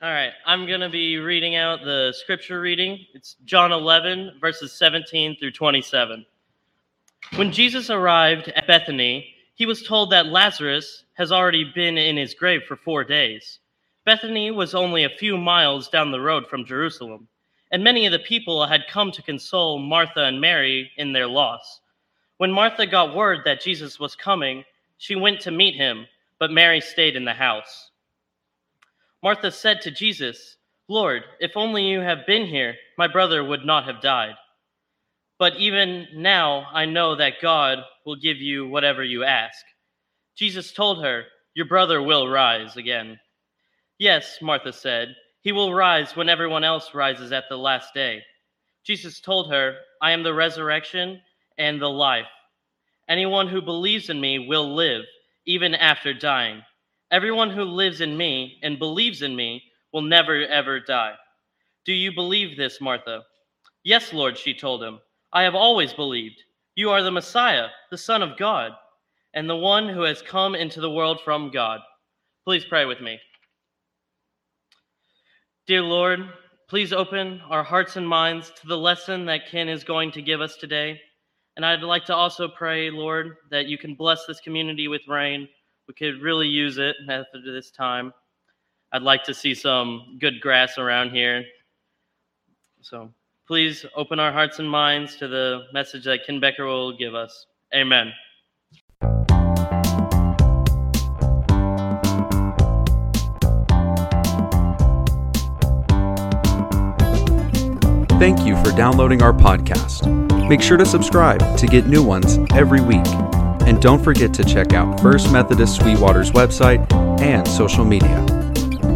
All right, I'm going to be reading out the scripture reading. It's John 11, verses 17 through 27. When Jesus arrived at Bethany, he was told that Lazarus has already been in his grave for four days. Bethany was only a few miles down the road from Jerusalem, and many of the people had come to console Martha and Mary in their loss. When Martha got word that Jesus was coming, she went to meet him, but Mary stayed in the house. Martha said to Jesus, Lord, if only you had been here, my brother would not have died. But even now I know that God will give you whatever you ask. Jesus told her, Your brother will rise again. Yes, Martha said, He will rise when everyone else rises at the last day. Jesus told her, I am the resurrection and the life. Anyone who believes in me will live, even after dying. Everyone who lives in me and believes in me will never ever die. Do you believe this, Martha? Yes, Lord, she told him. I have always believed. You are the Messiah, the Son of God, and the one who has come into the world from God. Please pray with me. Dear Lord, please open our hearts and minds to the lesson that Ken is going to give us today. And I'd like to also pray, Lord, that you can bless this community with rain we could really use it after this time. I'd like to see some good grass around here. So please open our hearts and minds to the message that Ken Becker will give us. Amen. Thank you for downloading our podcast. Make sure to subscribe to get new ones every week. And don't forget to check out First Methodist Sweetwater's website and social media.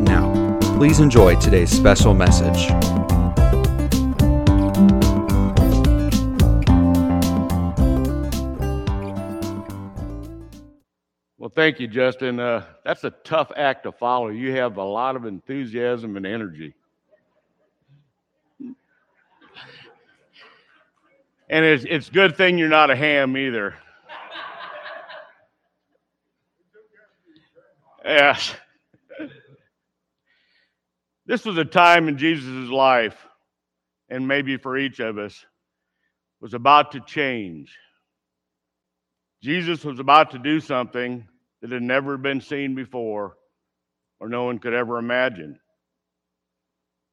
Now, please enjoy today's special message. Well, thank you, Justin. Uh, that's a tough act to follow. You have a lot of enthusiasm and energy. And it's it's good thing you're not a ham either. Yes. This was a time in Jesus' life, and maybe for each of us, was about to change. Jesus was about to do something that had never been seen before or no one could ever imagine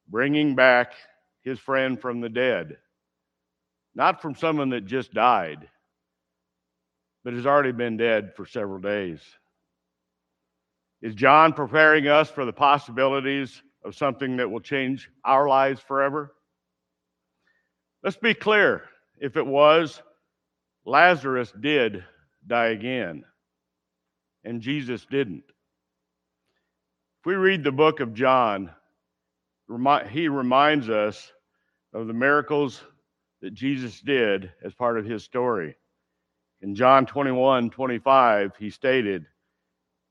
bringing back his friend from the dead. Not from someone that just died, but has already been dead for several days. Is John preparing us for the possibilities of something that will change our lives forever? Let's be clear. If it was, Lazarus did die again, and Jesus didn't. If we read the book of John, he reminds us of the miracles that Jesus did as part of his story. In John 21 25, he stated,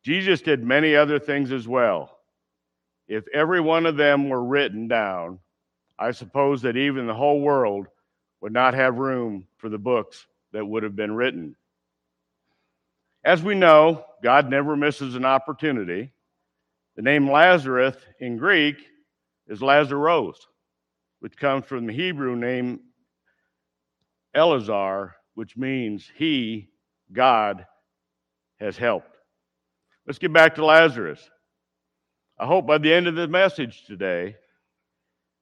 Jesus did many other things as well. If every one of them were written down, I suppose that even the whole world would not have room for the books that would have been written. As we know, God never misses an opportunity. The name Lazarus in Greek is Lazaros, which comes from the Hebrew name Elazar, which means he, God, has helped. Let's get back to Lazarus. I hope by the end of the message today,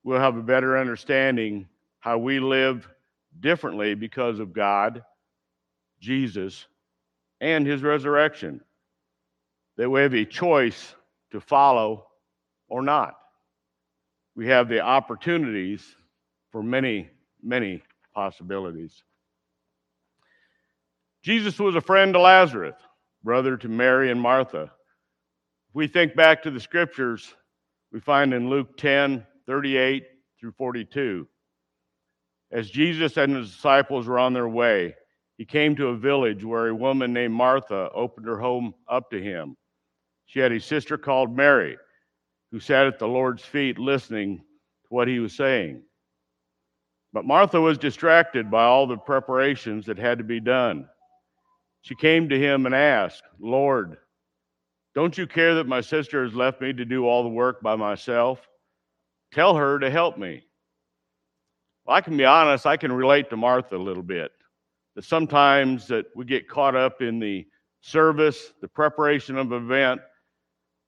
we'll have a better understanding how we live differently because of God, Jesus, and his resurrection. That we have a choice to follow or not. We have the opportunities for many, many possibilities. Jesus was a friend to Lazarus brother to Mary and Martha. If we think back to the scriptures, we find in Luke 10 38 through 42. As Jesus and his disciples were on their way, he came to a village where a woman named Martha opened her home up to him. She had a sister called Mary who sat at the Lord's feet listening to what he was saying. But Martha was distracted by all the preparations that had to be done. She came to him and asked, Lord, Don't you care that my sister has left me to do all the work by myself? Tell her to help me. Well, I can be honest, I can relate to Martha a little bit. That sometimes that we get caught up in the service, the preparation of an event,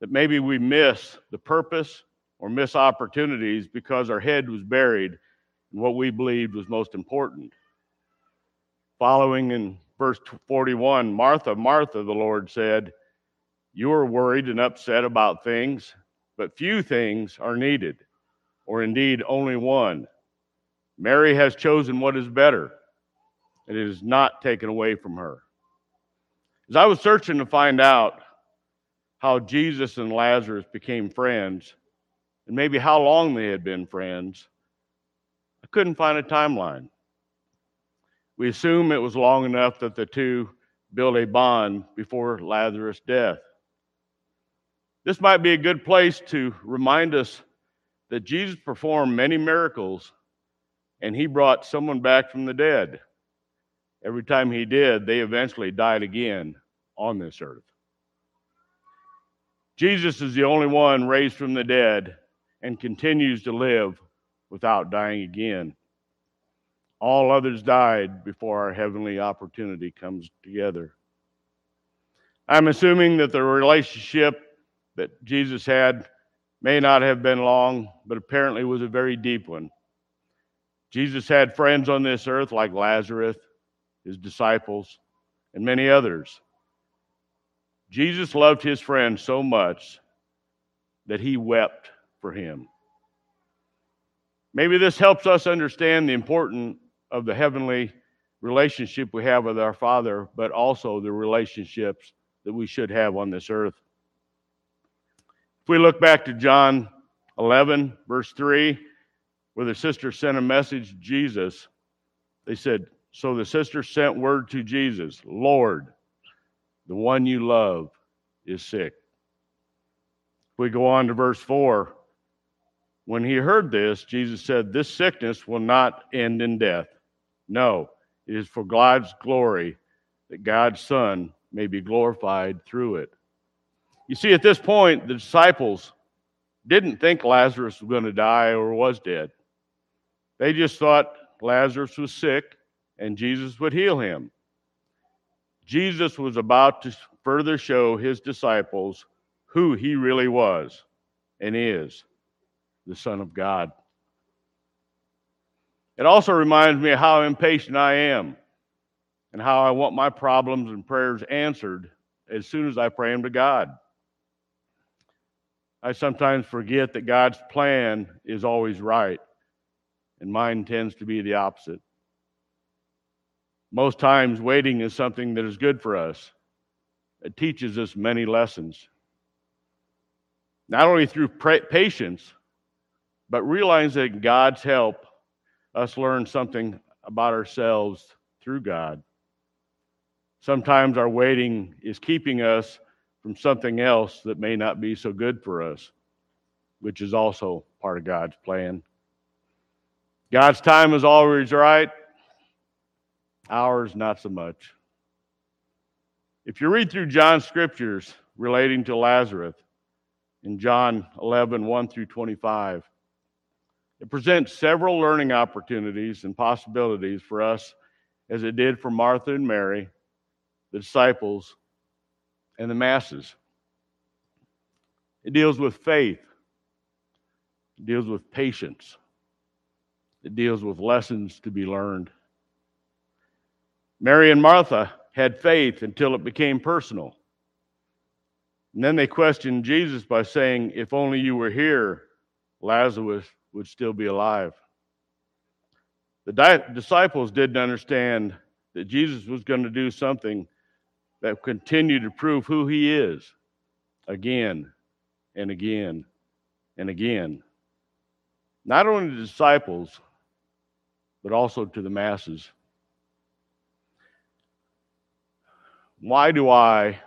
that maybe we miss the purpose or miss opportunities because our head was buried in what we believed was most important. Following in verse 41, Martha, Martha, the Lord said, You are worried and upset about things, but few things are needed, or indeed only one. Mary has chosen what is better, and it is not taken away from her. As I was searching to find out how Jesus and Lazarus became friends, and maybe how long they had been friends, I couldn't find a timeline. We assume it was long enough that the two built a bond before Lazarus' death. This might be a good place to remind us that Jesus performed many miracles and he brought someone back from the dead. Every time he did, they eventually died again on this earth. Jesus is the only one raised from the dead and continues to live without dying again. All others died before our heavenly opportunity comes together. I'm assuming that the relationship that Jesus had may not have been long, but apparently was a very deep one. Jesus had friends on this earth like Lazarus, his disciples, and many others. Jesus loved his friend so much that he wept for him. Maybe this helps us understand the importance of the heavenly relationship we have with our Father, but also the relationships that we should have on this earth. If we look back to John 11, verse 3, where the sister sent a message to Jesus, they said, So the sister sent word to Jesus, Lord, the one you love is sick. If We go on to verse 4. When he heard this, Jesus said, This sickness will not end in death. No, it is for God's glory that God's Son may be glorified through it. You see, at this point, the disciples didn't think Lazarus was going to die or was dead. They just thought Lazarus was sick and Jesus would heal him. Jesus was about to further show his disciples who he really was and is the Son of God. It also reminds me of how impatient I am and how I want my problems and prayers answered as soon as I pray them to God. I sometimes forget that God's plan is always right, and mine tends to be the opposite. Most times, waiting is something that is good for us. It teaches us many lessons. Not only through patience, but realizing God's help us learn something about ourselves through God. Sometimes our waiting is keeping us from something else that may not be so good for us, which is also part of God's plan. God's time is always right, ours not so much. If you read through John's scriptures relating to Lazarus in John 11, 1 through 25, it presents several learning opportunities and possibilities for us, as it did for Martha and Mary, the disciples, and the masses. It deals with faith, it deals with patience, it deals with lessons to be learned. Mary and Martha had faith until it became personal. And then they questioned Jesus by saying, If only you were here, Lazarus would still be alive. The di- disciples didn't understand that Jesus was going to do something that continued to prove who he is again and again and again. Not only to the disciples, but also to the masses. Why do I,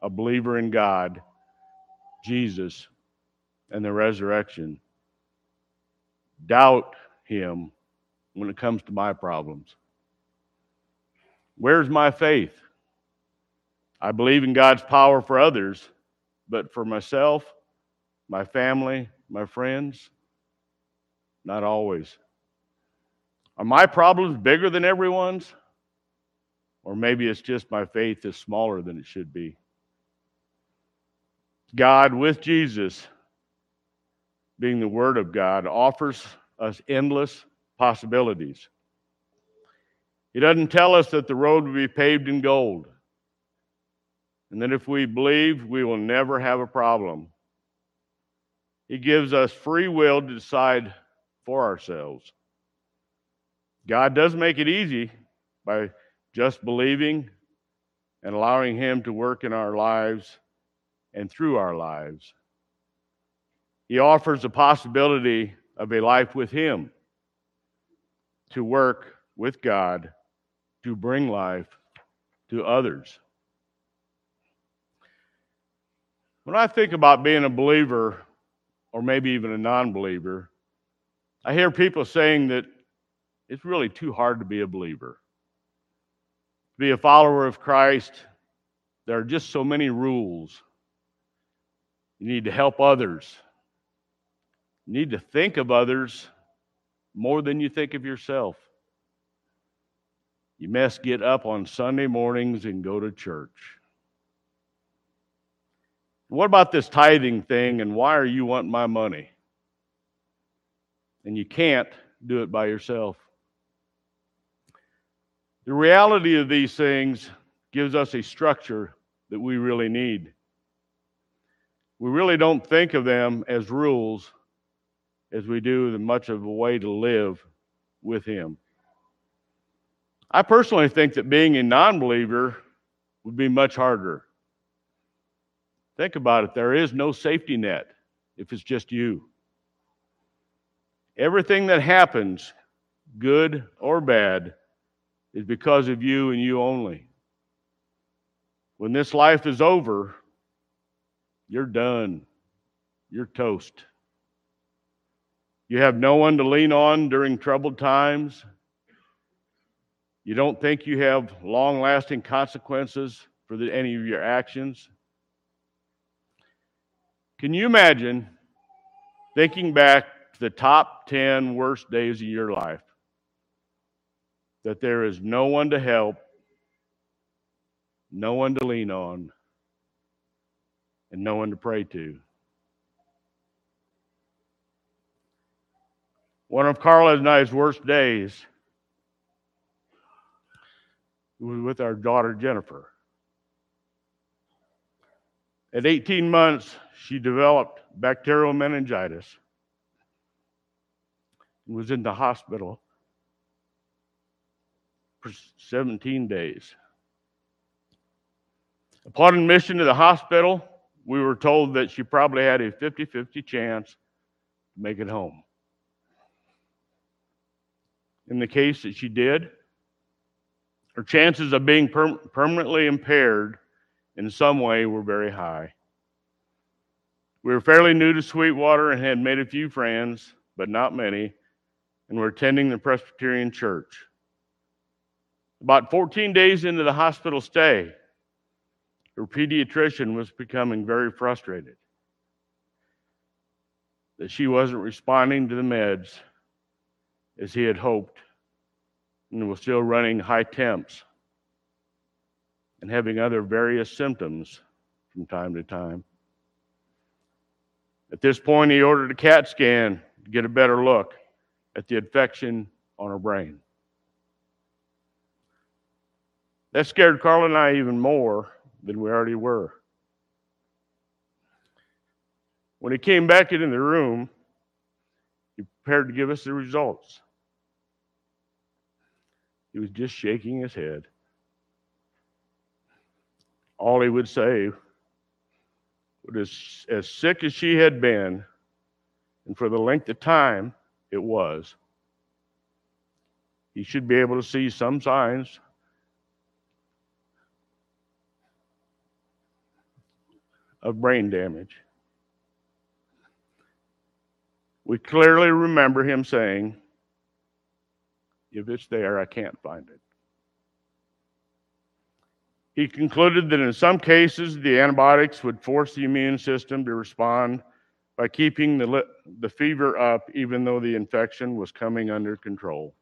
a believer in God, Jesus, and the resurrection, doubt him when it comes to my problems? Where's my faith? I believe in God's power for others, but for myself, my family, my friends, not always. Are my problems bigger than everyone's? Or maybe it's just my faith is smaller than it should be. God, with Jesus, being the Word of God, offers us endless possibilities. He doesn't tell us that the road will be paved in gold, and that if we believe, we will never have a problem. He gives us free will to decide for ourselves. God does make it easy by just believing and allowing Him to work in our lives and through our lives. He offers the possibility of a life with Him to work with God to bring life to others. When I think about being a believer, or maybe even a non believer, I hear people saying that it's really too hard to be a believer. To be a follower of Christ, there are just so many rules. You need to help others. You need to think of others more than you think of yourself. You must get up on Sunday mornings and go to church. What about this tithing thing and why are you wanting my money? And you can't do it by yourself. The reality of these things gives us a structure that we really need. We really don't think of them as rules as we do the much of a way to live with Him. I personally think that being a non believer would be much harder. Think about it there is no safety net if it's just you. Everything that happens, good or bad, is because of you and you only. When this life is over, you're done. You're toast. You have no one to lean on during troubled times. You don't think you have long lasting consequences for the, any of your actions. Can you imagine thinking back to the top 10 worst days of your life? That there is no one to help, no one to lean on, and no one to pray to. One of Carla and I's worst days was with our daughter Jennifer. At 18 months, she developed bacterial meningitis and was in the hospital for 17 days. Upon admission to the hospital, we were told that she probably had a 50 50 chance to make it home. In the case that she did, her chances of being per- permanently impaired in some way were very high. We were fairly new to Sweetwater and had made a few friends, but not many, and were attending the Presbyterian church. About 14 days into the hospital stay, her pediatrician was becoming very frustrated that she wasn't responding to the meds as he had hoped and was still running high temps and having other various symptoms from time to time. At this point, he ordered a CAT scan to get a better look at the infection on her brain. That scared Carla and I even more than we already were. When he came back into the room, prepared to give us the results. He was just shaking his head. All he would say was as, as sick as she had been, and for the length of time it was, he should be able to see some signs of brain damage. We clearly remember him saying, If it's there, I can't find it. He concluded that in some cases, the antibiotics would force the immune system to respond by keeping the, the fever up, even though the infection was coming under control.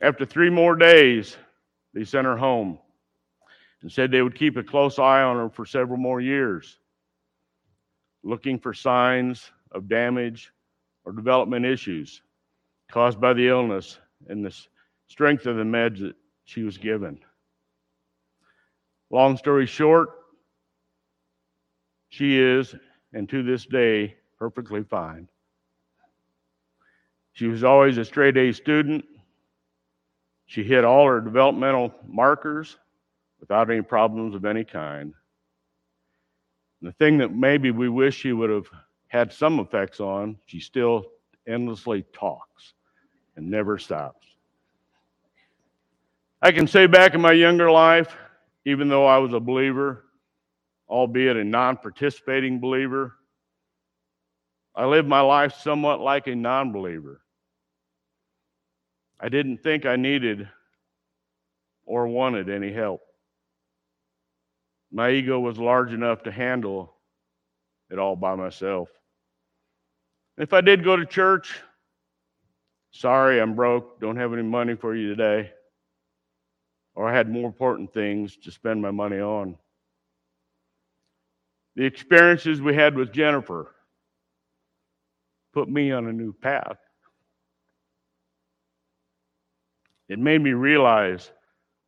After three more days, they sent her home and said they would keep a close eye on her for several more years, looking for signs of damage or development issues caused by the illness and the strength of the meds that she was given. Long story short, she is, and to this day, perfectly fine. She was always a straight A student. She hit all her developmental markers without any problems of any kind. The thing that maybe we wish she would have had some effects on, she still endlessly talks and never stops. I can say back in my younger life, even though I was a believer, albeit a non participating believer, I lived my life somewhat like a non believer. I didn't think I needed or wanted any help. My ego was large enough to handle it all by myself. If I did go to church, sorry, I'm broke, don't have any money for you today. Or I had more important things to spend my money on. The experiences we had with Jennifer put me on a new path. It made me realize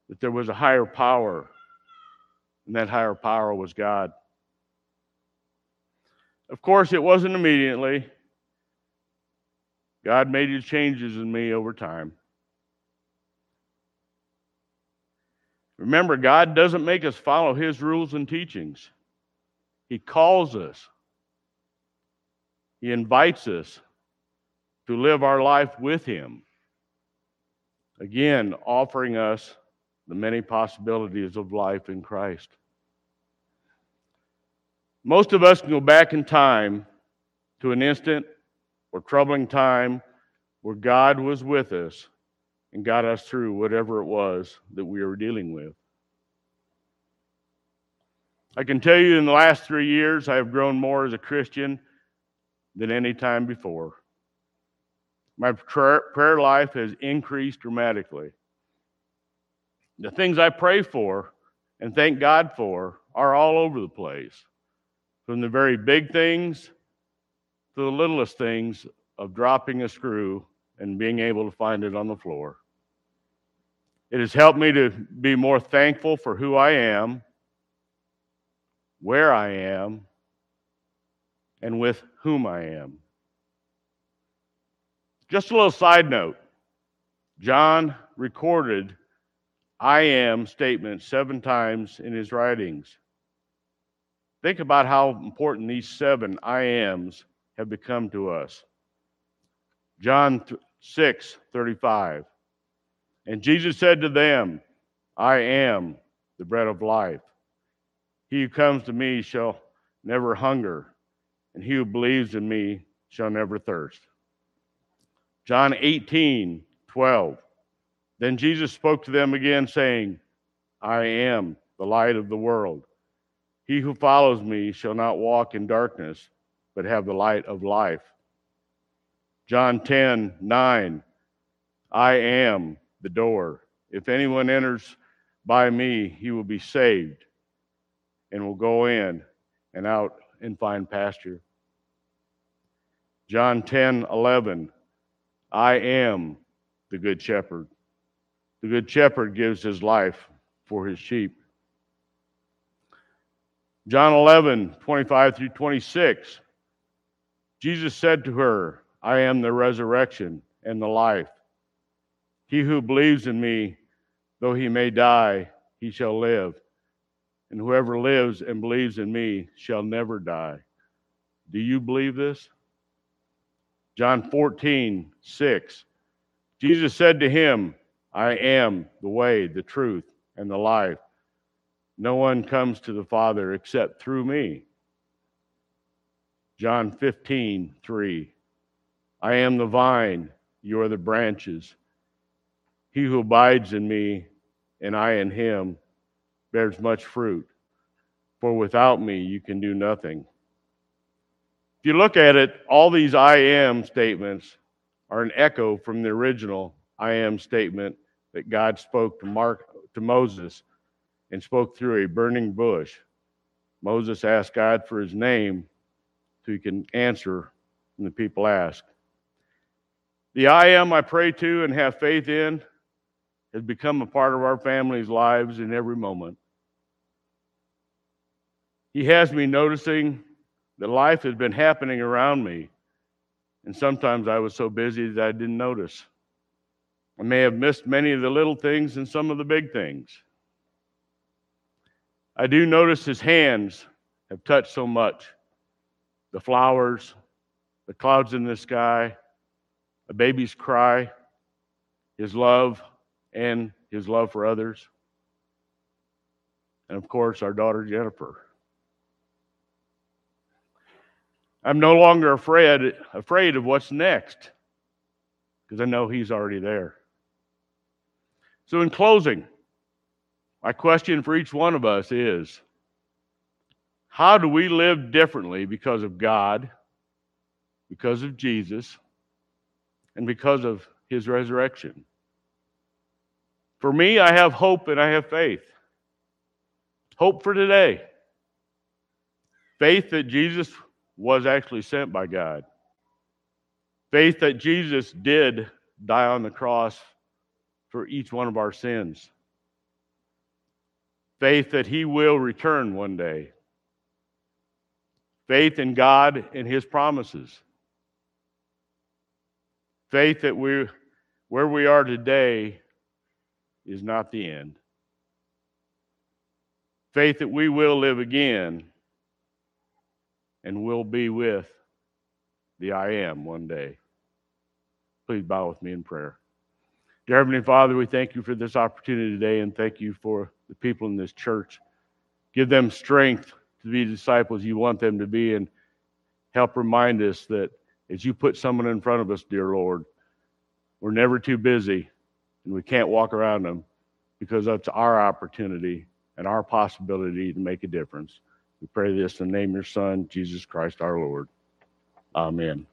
that there was a higher power, and that higher power was God. Of course, it wasn't immediately. God made his changes in me over time. Remember, God doesn't make us follow his rules and teachings. He calls us, he invites us to live our life with him. Again, offering us the many possibilities of life in Christ. Most of us can go back in time to an instant or troubling time where God was with us and got us through whatever it was that we were dealing with. I can tell you in the last three years, I have grown more as a Christian than any time before. My prayer, life has increased dramatically. The things I pray for and thank God for are all over the place, from the very big things to the littlest things of dropping a screw and being able to find it on the floor. It has helped me to be more thankful for who I am, where I am, and with whom I am. Just a little side note John recorded I am statement seven times in his writings. Think about how important these seven I ams have become to us. John 6 35. And Jesus said to them, I am the bread of life. He who comes to me shall never hunger, and he who believes in me shall never thirst. John 18 12. Then Jesus spoke to them again, saying, I am the light of the world. He who follows me shall not walk in darkness, but have the light of life. John 10 9. I am the door. If anyone enters by me, he will be saved and will go in and out and find pasture. John 10 11. I am the good shepherd. The good shepherd gives his life for his sheep. John 11, 25 through 26. Jesus said to her, I am the resurrection and the life. He who believes in me, though he may die, he shall live. And whoever lives and believes in me shall never die. Do you believe this? John 14, 6. Jesus said to him, I am the way, the truth, and the life. No one comes to the Father except through me. John 15, 3. I am the vine, you are the branches. He who abides in me and I in him bears much fruit. For without me, you can do nothing. If you look at it, all these I am statements are an echo from the original I am statement that God spoke to Mark to Moses and spoke through a burning bush. Moses asked God for his name so he can answer when the people ask. The I am I pray to and have faith in has become a part of our family's lives in every moment. He has me noticing that life has been happening around me, and sometimes I was so busy that I didn't notice. I may have missed many of the little things and some of the big things. I do notice his hands have touched so much the flowers, the clouds in the sky, a baby's cry, his love, and his love for others. And of course, our daughter Jennifer. I'm no longer afraid, afraid of what's next because I know he's already there. So, in closing, my question for each one of us is how do we live differently because of God, because of Jesus, and because of his resurrection? For me, I have hope and I have faith. Hope for today. Faith that Jesus was actually sent by God. Faith that Jesus did die on the cross for each one of our sins. Faith that he will return one day. Faith in God and his promises. Faith that we where we are today is not the end. Faith that we will live again and will be with the I am one day. Please bow with me in prayer. Dear Heavenly Father, we thank you for this opportunity today and thank you for the people in this church. Give them strength to be disciples you want them to be and help remind us that as you put someone in front of us, dear Lord, we're never too busy and we can't walk around them because that's our opportunity and our possibility to make a difference. We pray this in the name of your Son, Jesus Christ our Lord. Amen.